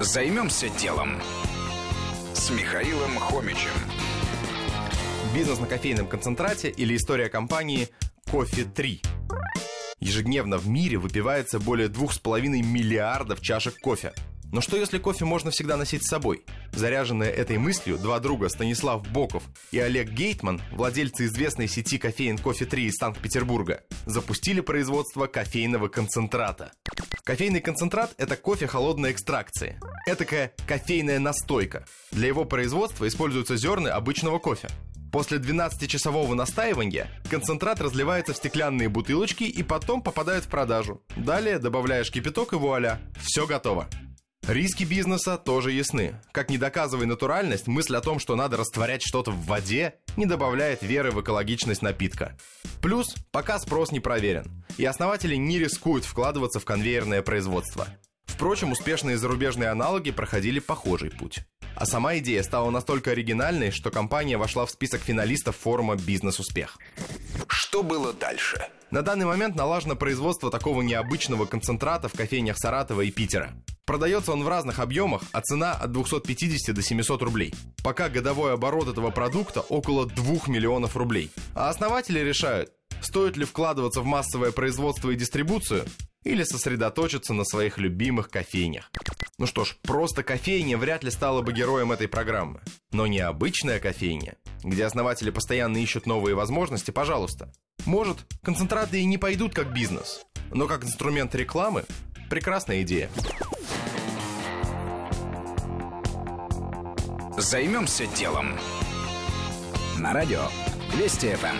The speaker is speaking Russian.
Займемся делом с Михаилом Хомичем. Бизнес на кофейном концентрате или история компании «Кофе 3». Ежедневно в мире выпивается более 2,5 миллиардов чашек кофе. Но что если кофе можно всегда носить с собой? Заряженные этой мыслью, два друга Станислав Боков и Олег Гейтман, владельцы известной сети кофеин «Кофе 3» из Санкт-Петербурга, запустили производство кофейного концентрата. Кофейный концентрат – это кофе холодной экстракции. Этакая кофейная настойка. Для его производства используются зерны обычного кофе. После 12-часового настаивания концентрат разливается в стеклянные бутылочки и потом попадает в продажу. Далее добавляешь кипяток и вуаля, все готово. Риски бизнеса тоже ясны. Как не доказывая натуральность, мысль о том, что надо растворять что-то в воде, не добавляет веры в экологичность напитка. Плюс, пока спрос не проверен, и основатели не рискуют вкладываться в конвейерное производство. Впрочем, успешные зарубежные аналоги проходили похожий путь. А сама идея стала настолько оригинальной, что компания вошла в список финалистов форума «Бизнес-успех». Что было дальше? На данный момент налажено производство такого необычного концентрата в кофейнях Саратова и Питера. Продается он в разных объемах, а цена от 250 до 700 рублей. Пока годовой оборот этого продукта около 2 миллионов рублей. А основатели решают, стоит ли вкладываться в массовое производство и дистрибуцию, или сосредоточиться на своих любимых кофейнях. Ну что ж, просто кофейня вряд ли стала бы героем этой программы. Но необычная кофейня, где основатели постоянно ищут новые возможности, пожалуйста. Может, концентраты и не пойдут как бизнес, но как инструмент рекламы – прекрасная идея. Займемся делом. На радио Вести ФМ.